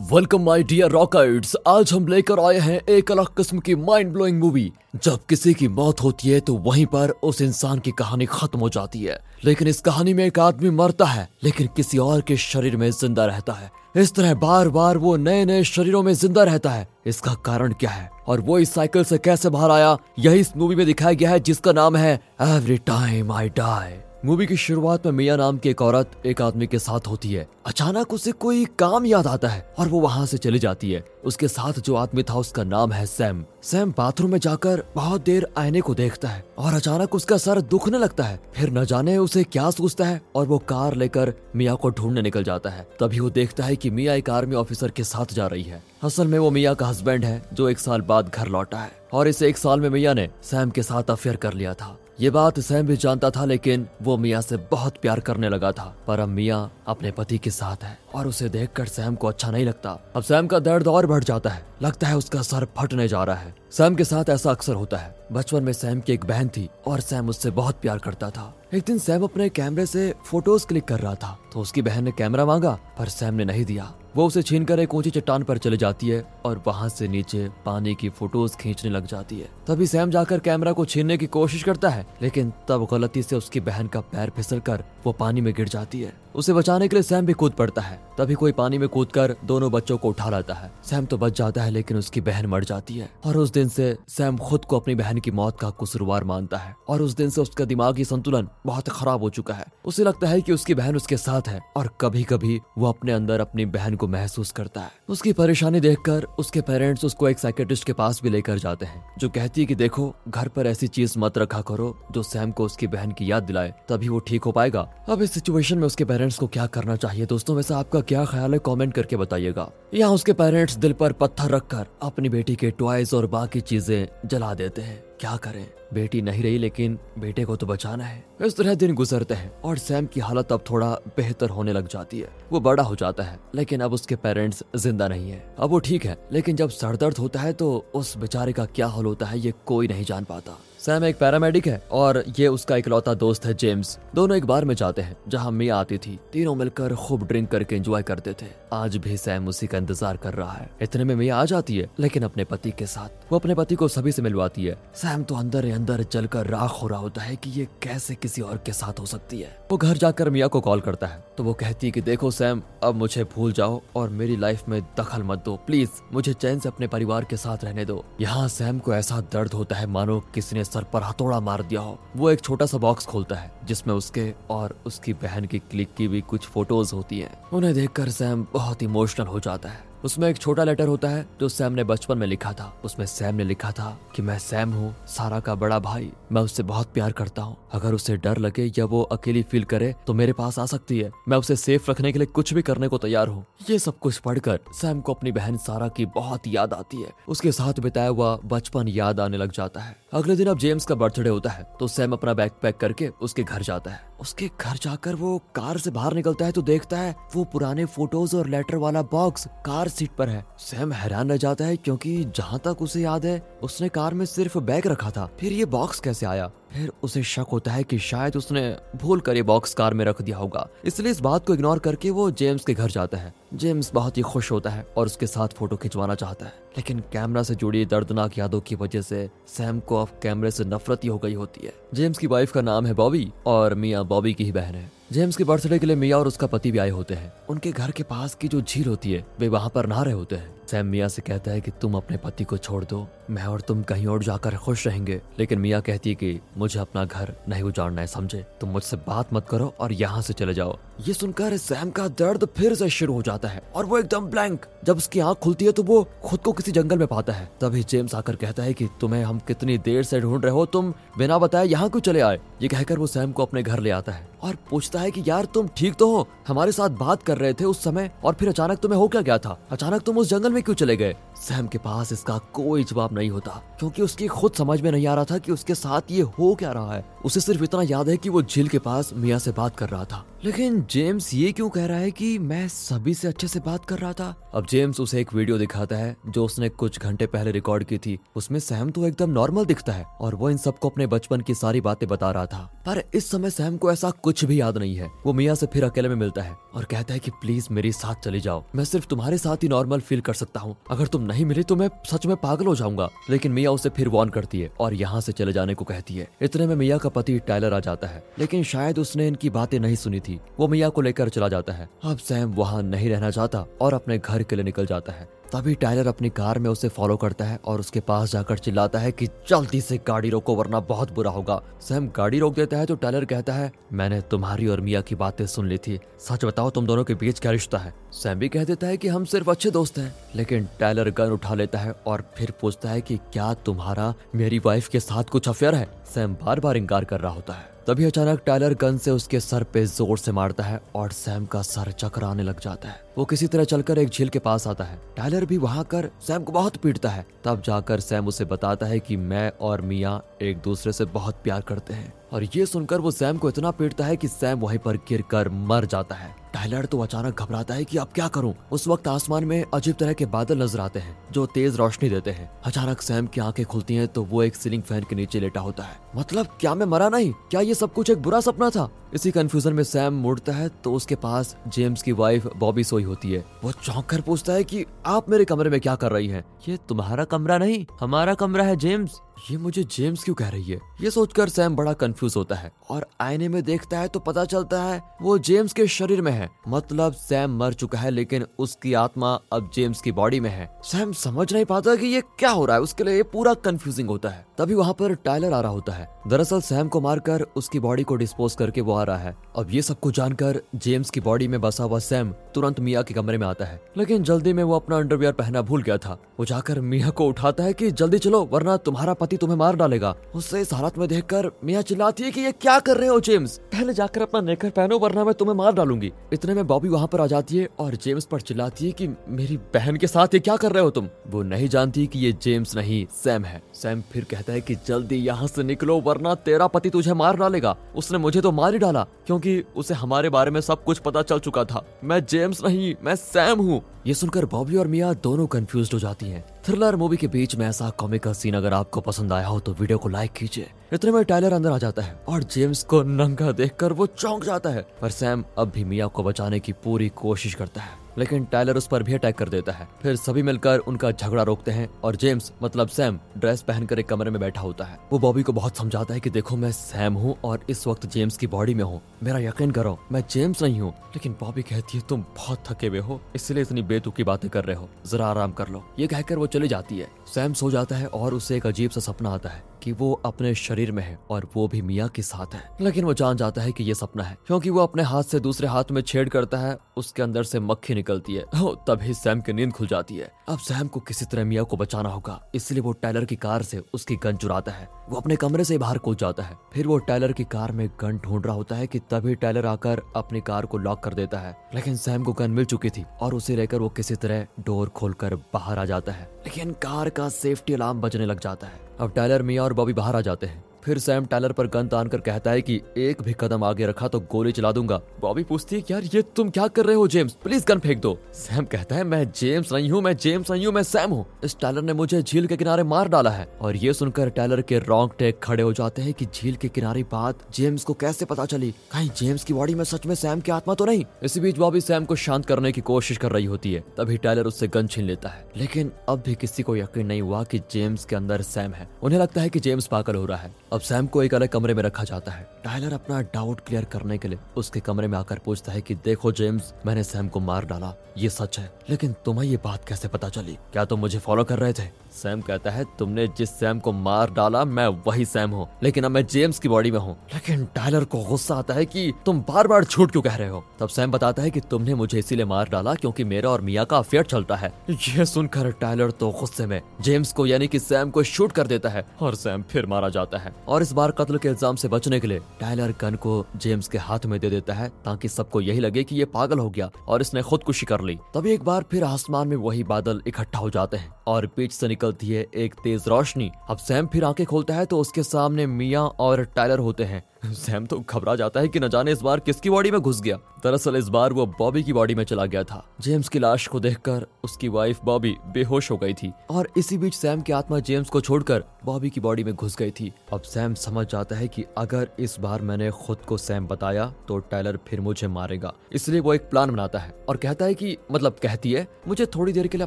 Welcome my dear rockets आज हम लेकर आए हैं एक अलग किस्म की माइंड ब्लोइंग मूवी जब किसी की मौत होती है तो वहीं पर उस इंसान की कहानी खत्म हो जाती है। लेकिन इस कहानी में एक आदमी मरता है, लेकिन किसी और के शरीर में ज़िंदा रहता है। इस तरह बार बार वो नए नए शरीरों में ज़िंदा रहता है। इसका कारण क्या है? और वो इस साइकिल से कैसे बाहर आया? यही इस मूवी में दिखाया गया है, जिसका नाम है every time I die movie की शुरुआत में मिया नाम की एक औरत एक आदमी के साथ होती है। अचानक उसे कोई काम याद आता है और वो वहाँ से चली जाती है। उसके साथ जो आदमी था उसका नाम है सैम। सैम बाथरूम में जाकर बहुत देर आईने को देखता है और अचानक उसका सर दुखने लगता है। फिर न जाने उसे क्या सोचता है और वो कार लेकर मिया को ढूँढने निकल जाता है। तभी वो देखता है की मिया एक आर्मी ऑफिसर के साथ जा रही है। असल में वो मिया का हस्बैंड है जो एक साल बाद घर लौटा है और इसे एक साल में मिया ने सैम के साथ अफेयर कर लिया था। ये बात सैम भी जानता था, लेकिन वो मियाँ से बहुत प्यार करने लगा था। पर अब मियाँ अपने पति के साथ है, और उसे देखकर सैम को अच्छा नहीं लगता। अब सैम का दर्द और बढ़ जाता है, लगता है उसका सर फटने जा रहा है। सैम के साथ ऐसा अक्सर होता है। बचपन में सैम की एक बहन थी, और सैम उससे बहुत प्यार करता था। एक दिन सैम अपने कैमरे से फ़ोटोज़ क्लिक कर रहा था तो उसकी बहन ने कैमरा मांगा, पर सैम ने नहीं दिया। वो उसे छीन कर एक ऊँची चट्टान पर चले जाती है और वहाँ से नीचे पानी की फ़ोटोज़ खींचने लग जाती है। तभी सैम जाकर कैमरा को छीनने की कोशिश करता है, लेकिन तब गलती से उसकी बहन का पैर फिसल कर वो पानी में गिर जाती है। उसे बचाने के लिए सैम भी कूद पड़ता है। तभी कोई पानी में कूद कर दोनों बच्चों को उठा लाता है। सैम तो बच जाता है, लेकिन उसकी बहन मर जाती है। और उस दिन से सैम खुद को अपनी बहन की मौत का कसूरवार मानता है। और उस दिन से उसका दिमागी संतुलन बहुत खराब हो चुका है। उसे लगता है की उसकी बहन उसके साथ है और कभी कभी वो अपने अंदर अपनी बहन को महसूस करता है। उसकी परेशानी देखकर उसके पेरेंट्स उसको एक साइकेट्रिस्ट के पास भी लेकर जाते हैं, जो कहती है कि देखो, घर पर ऐसी चीज़ मत रखा करो, जो सैम को उसकी बहन की याद दिलाए, तभी वो ठीक हो पाएगा। अब इस सिचुएशन में उसके पेरेंट्स को क्या करना चाहिए दोस्तों? वैसे आपका क्या ख्याल है? कमेंट करके बताइएगा। यहाँ उसके पेरेंट्स दिल पर पत्थर रखकर अपनी बेटी के टॉयज और बाकी चीज़ें जला देते हैं। क्या करें? बेटी नहीं रही, लेकिन बेटे को तो बचाना है। इस तरह दिन गुजरते हैं और सैम की हालत अब थोड़ा बेहतर होने लग जाती है। वो बड़ा हो जाता है, लेकिन अब उसके पेरेंट्स ज़िंदा नहीं है। अब वो ठीक है, लेकिन जब सरदर्द होता है तो उस बेचारे का क्या हाल होता है ये कोई नहीं जान पाता। सैम एक पैरामेडिक है और ये उसका इकलौता दोस्त है जेम्स। दोनों एक बार में जाते हैं, जहाँ मिया आती थी। तीनों मिलकर खूब ड्रिंक करके एंजॉय करते थे। आज भी सैम उसी का इंतज़ार कर रहा है। इतने में मिया आ जाती है, लेकिन अपने पति के साथ। वो अपने पति को सभी से मिलवाती है। सैम तो अंदर ही अंदर जलकर राख हो रहा होता है की ये कैसे किसी और के साथ हो सकती है। वो घर जाकर मिया को कॉल करता है तो वो कहती है कि देखो सैम, अब मुझे भूल जाओ और मेरी लाइफ में दखल मत दो। प्लीज़, मुझे चैन से अपने परिवार के साथ रहने दो। यहाँ सैम को ऐसा दर्द होता है, मानो किसी ने सर पर हथौड़ा मार दिया हो। वो एक छोटा सा बॉक्स खोलता है, जिसमें उसके और उसकी बहन की क्लिक की भी कुछ फ़ोटोज़ होती है। उन्हें देखकर सैम बहुत इमोशनल हो जाता है। उसमें एक छोटा लेटर होता है, जो सैम ने बचपन में लिखा था। उसमें सैम ने लिखा था कि मैं सैम हूँ, सारा का बड़ा भाई। मैं उससे बहुत प्यार करता हूँ। अगर उसे डर लगे या वो अकेली फील करे तो मेरे पास आ सकती है। मैं उसे सेफ़ रखने के लिए कुछ भी करने को तैयार हूँ। ये सब कुछ पढ़कर सैम को अपनी बहन सारा की बहुत याद आती है। उसके साथ बिताया हुआ बचपन याद आने लग जाता है। अगले दिन अब जेम्स का बर्थडे होता है तो सैम अपना बैग पैक करके उसके घर जाता है। उसके घर जाकर वो कार से बाहर निकलता है तो देखता है वो पुराने फ़ोटोज़ और लेटर वाला बॉक्स कार सीट पर है। सैम हैरान रह जाता है क्योंकि जहाँ तक उसे याद है, उसने कार में सिर्फ़ बैग रखा था। फिर ये बॉक्स कैसे आया? फिर उसे शक होता है कि शायद उसने भूल कर ये बॉक्स कार में रख दिया होगा। इसलिए इस बात को इग्नोर करके वो जेम्स के घर जाता है। जेम्स बहुत ही खुश होता है और उसके साथ फ़ोटो खिंचवाना चाहता है। लेकिन कैमरा से जुड़ी दर्दनाक यादों की वजह से सैम को अब कैमरे से नफरत ही हो गई होती है। जेम्स की वाइफ का नाम है बॉबी और मियाँ बॉबी की ही बहन है। जेम्स के बर्थडे के लिए मिया और उसका पति भी आए होते हैं। उनके घर के पास की जो झील होती है, वे वहाँ पर नहा रहे होते हैं। सैम मिया से कहता है कि तुम अपने पति को छोड़ दो। मैं और तुम कहीं और जाकर खुश रहेंगे। लेकिन मिया कहती है कि मुझे अपना घर नहीं उजाड़ना है, समझे? तुम मुझसे बात मत करो और यहाँ से चले जाओ। ये सुनकर सैम का दर्द फिर से शुरू हो जाता है और वो एकदम ब्लैंक जब उसकी आँख खुलती है तो वो खुद को किसी जंगल में पाता है। तभी जेम्स आकर कहता है कि, तुम्हें हम कितनी देर से ढूंढ रहे हो? तुम बिना बताए यहाँ क्यों चले आए? ये कहकर वो सैम को अपने घर ले आता है और पूछता है कि, यार, तुम ठीक तो हो? हमारे साथ बात कर रहे थे उस समय और फिर अचानक तुम्हें हो क्या गया था? अचानक तुम उस जंगल में क्यों चले गए? सैम के पास इसका कोई जवाब नहीं होता, क्योंकि उसकी खुद समझ में नहीं आ रहा था कि उसके साथ ये हो क्या रहा है? उसे सिर्फ़ इतना याद है कि वो झील के पास मिया से बात कर रहा था। लेकिन जेम्स ये क्यों कह रहा है कि मैं सभी से अच्छे से बात कर रहा था? अब जेम्स उसे एक वीडियो दिखाता है, जो उसने कुछ घंटे पहले रिकॉर्ड की थी। उसमें सैम तो एकदम नॉर्मल दिखता है, और वो इन सबको अपने बचपन की सारी बातें बता रहा था। पर इस समय सैम को ऐसा कुछ भी याद नहीं है। वो मिया से फिर अकेले में मिलता है, और कहता है की प्लीज़ मेरे साथ चले जाओ। मैं सिर्फ़ तुम्हारे साथ ही नॉर्मल फील कर सकता हूँ। अगर तुम नहीं मिले तो मैं सच में पागल हो जाऊँगा। लेकिन मिया उसे फिर वॉर्न करती है, और यहाँ से चले जाने को कहती है। इतने में मिया का पति टाइलर आ जाता है। लेकिन शायद उसने इनकी बातें नहीं सुनी थी। वो मिया को लेकर चला जाता है। अब सैम वहाँ नहीं रहना चाहता और अपने घर के लिए निकल जाता है। तभी टाइलर अपनी कार में उसे फॉलो करता है और उसके पास जाकर चिल्लाता है कि जल्दी से गाड़ी रोको, वरना बहुत बुरा होगा। सैम, गाड़ी रोक देता है तो टाइलर कहता है, मैंने तुम्हारी और मिया की बातें सुन ली थी। सच बताओ, तुम दोनों के बीच क्या रिश्ता है? सैम भी कह देता है कि हम सिर्फ़ अच्छे दोस्त हैं, लेकिन टाइलर गन उठा लेता है और फिर पूछता है कि क्या तुम्हारा मेरी वाइफ के साथ कुछ अफेयर है? सैम बार बार इंकार कर रहा होता है। तभी अचानक टायलर गन से उसके सर पे ज़ोर से मारता है और सैम का सर चकराने लग जाता है। वो किसी तरह चलकर एक झील के पास आता है। टायलर भी वहाँ कर सैम को बहुत पीटता है। तब जाकर सैम उसे बताता है कि मैं और मिया एक दूसरे से बहुत प्यार करते हैं। और ये सुनकर वो सैम को इतना पीटता है कि सैम वहीं पर गिर कर मर जाता है। टाइलर तो अचानक घबराता है कि अब क्या करूँ? उस वक्त आसमान में अजीब तरह के बादल नज़र आते हैं, जो तेज रोशनी देते हैं। अचानक सैम की आँखें खुलती हैं तो वो एक सीलिंग फ़ैन के नीचे लेटा होता है। मतलब क्या मैं मरा नहीं? क्या ये सब कुछ एक बुरा सपना था? इसी कंफ्यूजन में सैम मुड़ता है तो उसके पास जेम्स की वाइफ बॉबी सोई होती है। वो चौंक कर पूछता है कि, आप मेरे कमरे में क्या कर रही हैं? ये तुम्हारा कमरा नहीं, हमारा कमरा है जेम्स। ये मुझे जेम्स क्यों कह रही है? ये सोचकर सैम बड़ा कंफ्यूज होता है और आईने में देखता है तो पता चलता है वो जेम्स के शरीर में है। मतलब सैम मर चुका है, लेकिन उसकी आत्मा अब जेम्स की बॉडी में है। सैम समझ नहीं पाता कि ये क्या हो रहा है। उसके लिए ये पूरा कंफ्यूजिंग होता है। तभी वहाँ पर टाइलर आ रहा होता है। दरअसल सैम को मारकर उसकी बॉडी को डिस्पोज करके वो आ रहा है। अब ये सब कुछ जानकर जेम्स की बॉडी में बसा हुआ सैम तुरंत मिया के कमरे में आता है। लेकिन जल्दी में वो अपना अंडरवियर पहना भूल गया था। वो जाकर मिया को उठाता है की, जल्दी चलो, वरना तुम्हारा पति तुम्हें मार डालेगा। उससे इस हालत में देखकर मिया चिल्लाती है कि ये क्या कर रहे हो, जेम्स? पहले जाकर अपना नेकर पहनो, वरना मैं तुम्हें मार डालूँगी। इतने में बॉबी वहाँ पर आ जाती है और जेम्स पर चिल्लाती है कि मेरी बहन के साथ ये क्या कर रहे हो तुम? वो नहीं जानती कि ये जेम्स नहीं, सैम है। सैम फिर कहता है कि जल्दी यहाँ से निकलो, वरना तेरा पति तुझे मार डालेगा। उसने मुझे तो मार ही डाला, क्योंकि उसे हमारे बारे में सब कुछ पता चल चुका था। मैं जेम्स नहीं, मैं सैम हूँ। ये सुनकर बॉबी और मिया दोनों कंफ्यूज हो जाती हैं। थ्रिलर मूवी के बीच में ऐसा कॉमिकल सीन अगर आपको पसंद आया हो तो वीडियो को लाइक कीजिए। इतने में टाइलर अंदर आ जाता है और जेम्स को नंगा देखकर वो चौंक जाता है। पर सैम अब भी मिया को बचाने की पूरी कोशिश करता है। लेकिन टाइलर उस पर भी अटैक कर देता है। फिर सभी मिलकर उनका झगड़ा रोकते हैं और जेम्स मतलब सैम, ड्रेस पहनकर एक कमरे में बैठा होता है। वो बॉबी को बहुत समझाता है कि देखो, मैं सैम हूँ और इस वक्त जेम्स की बॉडी में हूँ। मेरा यकीन करो, मैं जेम्स नहीं हूँ, लेकिन बॉबी कहती है, तुम बहुत थके हुए हो, इसलिए इतनी बेतुकी बातें कर रहे हो। जरा आराम कर लो। ये कहकर वो चली जाती है। सैम सो जाता है और उसे एक अजीब सा सपना आता है कि वो अपने शरीर में है और वो भी मिया के साथ है। लेकिन वो जान जाता है कि ये सपना है, क्योंकि वो अपने हाथ से दूसरे हाथ में छेड़ करता है, उसके अंदर से मक्खी निकलती है। तभी सैम की नींद खुल जाती है। अब सैम को किसी तरह मिया को बचाना होगा, इसलिए वो टाइलर की कार से उसकी गन चुराता है। वो अपने कमरे से बाहर कूद जाता है। फिर वो टाइलर की कार में गन ढूंढ रहा होता है कि तभी टाइलर आकर अपनी कार को लॉक कर देता है। लेकिन सैम को गन मिल चुकी थी और उसे लेकर वो किसी तरह डोर खोलकर बाहर आ जाता है। लेकिन कार का सेफ्टी अलार्म बजने लग जाता है। अब टायलर मिया और बॉबी बाहर आ जाते हैं। फिर सैम टाइलर पर गन तान कर कहता है कि एक भी कदम आगे रखा तो गोली चला दूँगा। बॉबी पूछती है, यार, ये तुम क्या कर रहे हो, जेम्स? प्लीज़ गन फेंक दो। सैम कहता है, मैं जेम्स नहीं हूँ, मैं जेम्स नहीं हूँ, मैं सैम हूँ। इस टाइलर ने मुझे झील के किनारे मार डाला है। और ये सुनकर टाइलर के रॉन्ग टेक खड़े हो जाते हैं कि झील के किनारे बात जेम्स को कैसे पता चली? कहीं जेम्स की बॉडी में सच में सैम की आत्मा तो नहीं? इसी बीच बॉबी सैम को शांत करने की कोशिश कर रही होती है। तभी टाइलर उससे गन छीन लेता है। लेकिन अब भी किसी को यकीन नहीं हुआ कि जेम्स के अंदर सैम है। उन्हें लगता है कि जेम्स पागल हो रहा है। अब सैम को एक अलग कमरे में रखा जाता है। टाइलर अपना डाउट क्लियर करने के लिए उसके कमरे में आकर पूछता है कि, देखो जेम्स, मैंने सैम को मार डाला, ये सच है, लेकिन तुम्हें ये बात कैसे पता चली? क्या तुम मुझे फॉलो कर रहे थे? सैम कहता है, तुमने जिस सैम को मार डाला, मैं वही सैम हूँ। लेकिन अब मैं जेम्स की बॉडी में हूँ। लेकिन टाइलर को गुस्सा आता है कि तुम बार बार झूठ क्यों कह रहे हो? तब सैम बताता है कि तुमने मुझे इसीलिए मार डाला क्योंकि मेरा और मिया का अफेयर चलता है। यह सुनकर टाइलर तो गुस्से में, जेम्स को यानी कि सैम को शूट कर देता है और सैम फिर मारा जाता है। और इस बार कत्ल के इल्ज़ाम से बचने के लिए टाइलर गन को जेम्स के हाथ में दे देता है ताकि सबको यही लगे की ये पागल हो गया और इसने खुदकुशी कर ली। तभी एक बार फिर आसमान में वही बादल इकट्ठा हो जाते हैं और बीच से निकलती है एक तेज रोशनी। अब सैम फिर आँखें खोलता है तो उसके सामने मिया और टायलर होते हैं। सैम तो घबरा जाता है कि न जाने इस बार किसकी बॉडी में घुस गया। दरअसल इस बार वो बॉबी की बॉडी में चला गया था। जेम्स की लाश को देखकर उसकी वाइफ बॉबी बेहोश हो गई थी और इसी बीच सैम की आत्मा जेम्स को छोड़कर बॉबी की बॉडी में घुस गई थी। अब सैम समझ जाता है कि अगर इस बार मैंने खुद को सैम बताया तो टाइलर फिर मुझे मारेगा। इसलिए वो एक प्लान बनाता है और कहता है की मतलब कहती है, मुझे थोड़ी देर के लिए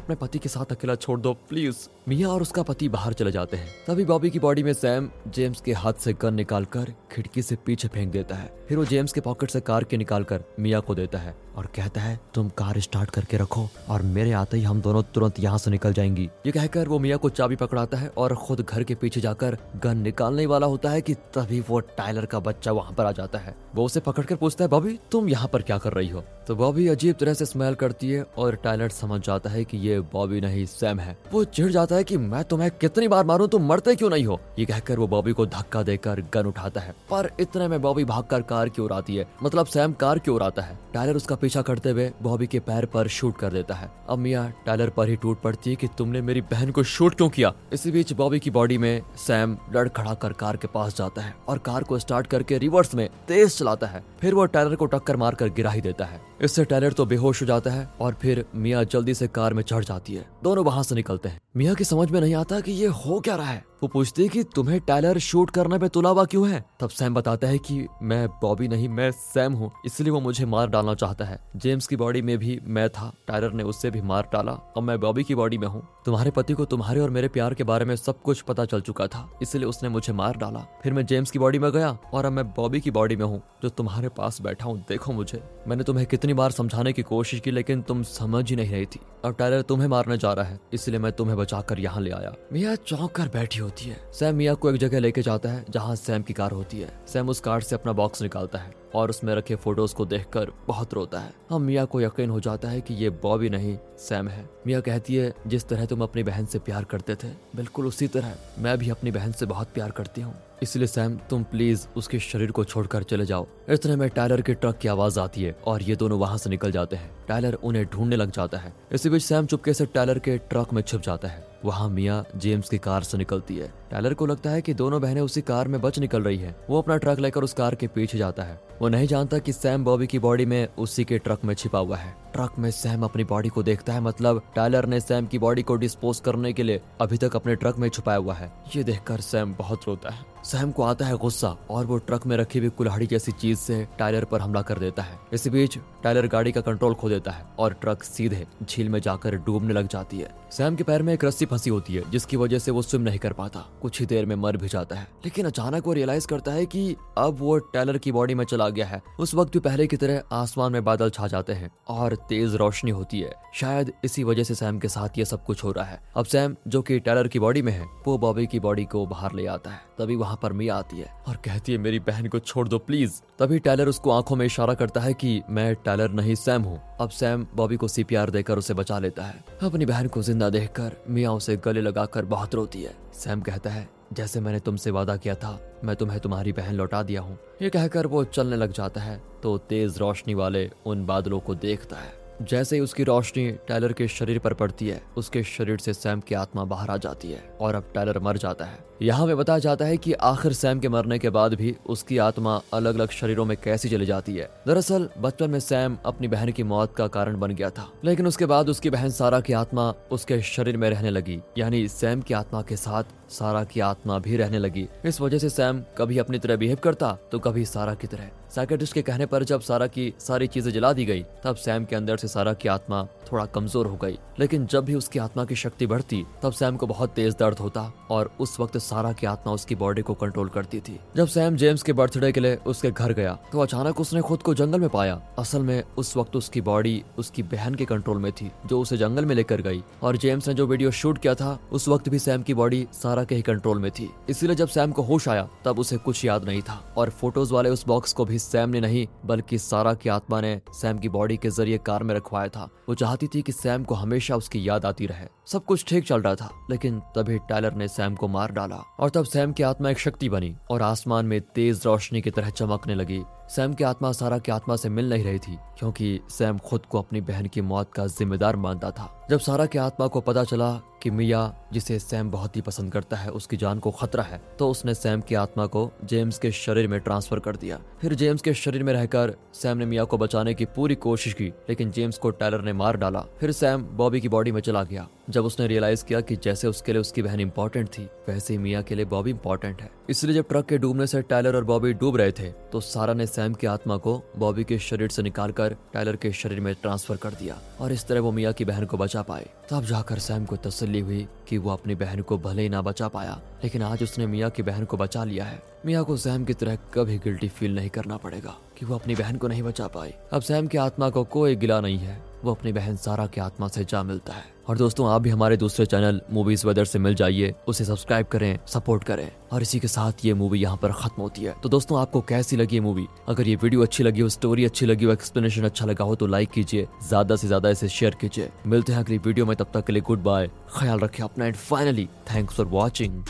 अपने पति के साथ अकेला छोड़ दो, प्लीज़। मिया और उसका पति बाहर चले जाते हैं। तभी बॉबी की बॉडी में सैम जेम्स के हाथ से गन निकालकर खिड़की से पीछे फेंक देता है। फिर वो जेम्स के पॉकेट से कार के निकाल कर मिया को देता है। और कहता है, तुम कार स्टार्ट करके रखो और मेरे आते ही हम दोनों तुरंत यहाँ से निकल जाएँगी। ये कहकर वो मिया को चाबी पकड़ाता है और खुद घर के पीछे जाकर गन निकालने वाला होता है कि तभी वो टाइलर का बच्चा वहाँ पर आ जाता है। वो उसे पकड़ कर पूछता है, बॉबी, तुम यहाँ पर क्या कर रही हो? तो बॉबी अजीब तरह से स्मेल करती है और टाइलर समझ जाता है कि ये बॉबी नहीं, सैम है। वो चिढ़ जाता है कि, मैं तुम्हें कितनी बार मारूं, तुम मरते क्यों नहीं हो? ये कहकर वो बॉबी को धक्का देकर गन उठाता है। पर इतने में बॉबी भागकर कार की ओर आती है। मतलब सैम कार की ओर आता है। टाइलर उसका पीछा करते हुए बॉबी के पैर पर शूट कर देता है। अब मिया टाइलर पर ही टूट पड़ती है कि तुमने मेरी बहन को शूट क्यों किया? इसी बीच बॉबी की बॉडी में सैम लड़ खड़ा कर कार के पास जाता है और कार को स्टार्ट करके रिवर्स में तेज चलाता है। फिर वो टायलर को टक्कर मारकर गिरा ही देता है। इससे टायलर तो बेहोश हो जाता है और फिर मिया जल्दी से कार में चढ़ जाती है। दोनों वहाँ से निकलते हैं। मिया की समझ में नहीं आता कि ये हो क्या रहा है। वो पूछती है कि तुम्हें टायलर शूट करने पे तुलावा क्यों है? तब सैम बताता है कि मैं बॉबी नहीं, मैं सैम हूँ, इसलिए वो मुझे मार डालना चाहता है। जेम्स की बॉडी में भी मैं था टायलर ने उससे भी मार डाला, और मैं बॉबी की बॉडी में हूँ। तुम्हारे पति को तुम्हारे और मेरे प्यार के बारे में सब कुछ पता चल चुका था, इसलिए उसने मुझे मार डाला। फिर मैं जेम्स की बॉडी में गया, और अब मैं बॉबी की बॉडी में हूँ, जो तुम्हारे पास बैठा हूँ, देखो मुझे। मैंने तुम्हें कितनी बार समझाने की कोशिश की, लेकिन तुम समझ ही नहीं रही थी। अब टायलर तुम्हें मारने जा रहा है, इसलिए मैं तुम्हें बचाकर यहाँ ले आया। मिया चौंक कर बैठी होती है। सैम मिया को एक जगह लेके जाता है जहाँ सैम की कार होती है। सैम उस कार से अपना बॉक्स निकालता है। और उसमें रखे फ़ोटोज़ को देखकर बहुत रोता है। हम मिया को यकीन हो जाता है कि ये बॉबी नहीं, सैम है। मिया कहती है, जिस तरह तुम अपनी बहन से प्यार करते थे, बिल्कुल उसी तरह। मैं भी अपनी बहन से बहुत प्यार करती हूँ। इसलिए सैम, तुम प्लीज़ उसके शरीर को छोड़कर चले जाओ। इतने में टायलर के ट्रक की आवाज़ आती है और ये दोनों वहाँ से निकल जाते हैं। टायलर उन्हें ढूँढने लग जाता है। इसी बीच सैम चुपके से टायलर के ट्रक में छिप जाता है। वहाँ मिया जेम्स की कार से निकलती है। टायलर को लगता है कि दोनों बहनें उसी कार में बच निकल रही हैं। वो अपना ट्रक लेकर उस कार के पीछे जाता है। वो नहीं जानता कि सैम बॉबी की बॉडी में उसी के ट्रक में छिपा हुआ है। ट्रक में सैम अपनी बॉडी को देखता है मतलब टायलर ने सैम की बॉडी को डिस्पोज करने के लिए अभी तक अपने ट्रक में छुपाया हुआ है। ये देखकर सैम बहुत रोता है। सैम को आता है गुस्सा और वो ट्रक में रखी हुई कुल्हाड़ी जैसी चीज़ से टायलर पर हमला कर देता है। इसी बीच टायलर गाड़ी का कंट्रोल खो देता है और ट्रक सीधे झील में जाकर डूबने लग जाती है। सैम के पैर में एक रस्सी फंसी होती है, जिसकी वजह से वो स्विम नहीं कर पाता। कुछ ही देर में मर भी जाता है। लेकिन अचानक वो रियलाइज़ करता है कि अब वो टेलर की बॉडी में चला गया है। उस वक्त भी पहले की तरह आसमान में बादल छा जाते हैं और तेज रोशनी होती है। शायद इसी वजह से सैम के साथ ये सब कुछ हो रहा है। अब सैम, जो की टेलर की बॉडी में है, वो बॉबी की बॉडी को बाहर ले आता है। तभी वहाँ पर मिया आती है और कहती है, मेरी बहन को छोड़ दो प्लीज़ तभी टेलर उसको आँखों में इशारा करता है कि मैं टेलर नहीं सैम हूँ। अब सैम बॉबी को सीपीआर देकर उसे बचा लेता है। अपनी बहन को ज़िंदा देखकर मिया उसे गले लगाकर बहुत रोती है। सैम कहता है, जैसे मैंने तुमसे वादा किया था, मैं तुम्हें तुम्हारी बहन लौटा दिया हूँ। ये कहकर वो चलने लग जाता है तो तेज रोशनी वाले उन बादलों को देखता है। जैसे ही उसकी रोशनी टायलर के शरीर पर पड़ती है, उसके शरीर से सैम की आत्मा बाहर आ जाती है और अब टायलर मर जाता है। यहाँ में बताया जाता है कि आखिर सैम के मरने के बाद भी उसकी आत्मा अलग अलग शरीरों में कैसी चली जाती है। दरअसल, बचपन में सैम अपनी बहन की मौत का कारण बन गया था, लेकिन उसके बाद उसकी बहन सारा की आत्मा उसके शरीर में रहने लगी। यानी सैम की आत्मा के साथ सारा की आत्मा भी रहने लगी। इस वजह से सैम कभी अपनी तरह बिहेव करता तो कभी सारा की तरह साइकेटिस्ट के कहने पर जब सारा की सारी चीज़ें जला दी गई, तब सैम के अंदर से सारा की आत्मा थोड़ा कमज़ोर हो गई। लेकिन जब भी उसकी आत्मा की शक्ति बढ़ती, तब सैम को बहुत तेज दर्द होता और उस वक्त सारा की आत्मा उसकी बॉडी को कंट्रोल करती थी। जब सैम जेम्स के बर्थडे के लिए उसके घर गया तो अचानक उसने खुद को जंगल में पाया। असल में उस वक्त उसकी बॉडी उसकी बहन के कंट्रोल में थी, जो उसे जंगल में लेकर गई। और जेम्स ने जो वीडियो शूट किया था, उस वक्त भी सैम की बॉडी सारा के ही कंट्रोल में थी। इसीलिए जब सैम को होश आया, तब उसे कुछ याद नहीं था। और फ़ोटोज़ वाले उस बॉक्स को भी सैम ने नहीं, बल्कि सारा की आत्मा ने सैम की बॉडी के ज़रिए कार में रखवाया था। वो चाहती थी कि सैम को हमेशा उसकी याद आती रहे। सब कुछ ठीक चल रहा था, लेकिन तभी टायलर ने सैम को मार डाला और तब सैम की आत्मा एक शक्ति बनी और आसमान में तेज रोशनी की तरह चमकने लगी। सैम की आत्मा सारा की आत्मा से मिल नहीं रही थी, क्योंकि सैम खुद को अपनी बहन की मौत का जिम्मेदार मानता था। जब सारा की आत्मा को पता चला कि मिया, जिसे सैम बहुत ही पसंद करता है, उसकी जान को खतरा है तो उसने सैम की आत्मा को जेम्स के शरीर में ट्रांसफ़र कर दिया। फिर जेम्स के शरीर में रहकर सैम ने मिया को बचाने की पूरी कोशिश की, लेकिन जेम्स को टायलर ने मार डाला। फिर सैम बॉबी की बॉडी में चला गया। जब उसने रियलाइज़ किया कि जैसे उसके लिए उसकी बहन इंपॉर्टेंट थी, वैसे ही मिया के लिए बॉबी इंपॉर्टेंट है। इसलिए जब ट्रक के डूबने से टायलर और बॉबी डूब रहे थे तो सारा ने सैम की आत्मा को बॉबी के शरीर से निकालकर टाइलर के शरीर में ट्रांसफ़र कर दिया और इस तरह वो मिया की बहन को बचा पाए। तब जाकर सैम को तसल्ली हुई कि वो अपनी बहन को भले ही ना बचा पाया, लेकिन आज उसने मिया की बहन को बचा लिया है। मिया को सैम की तरह कभी गिल्टी फील नहीं करना पड़ेगा कि वो अपनी बहन को नहीं बचा पाई अब सैम की आत्मा को कोई गिला नहीं है। वो अपनी बहन सारा की आत्मा से जा मिलता है। और दोस्तों, आप भी हमारे दूसरे चैनल मूवीज़ वेदर से मिल जाइए, उसे सब्सक्राइब करें सपोर्ट करें, और इसी के साथ ये मूवी यहाँ पर खत्म होती है। तो दोस्तों, आपको कैसी लगी मूवी अगर ये वीडियो अच्छी लगी हो स्टोरी अच्छी लगी हो एक्सप्लेनेशन अच्छा लगा हो तो लाइक कीजिए, ज़्यादा से ज़्यादा इसे शेयर कीजिए। मिलते हैं अगली वीडियो में, तब तक के लिए गुड बाय ख्याल रखें अपना and finally thanks for watching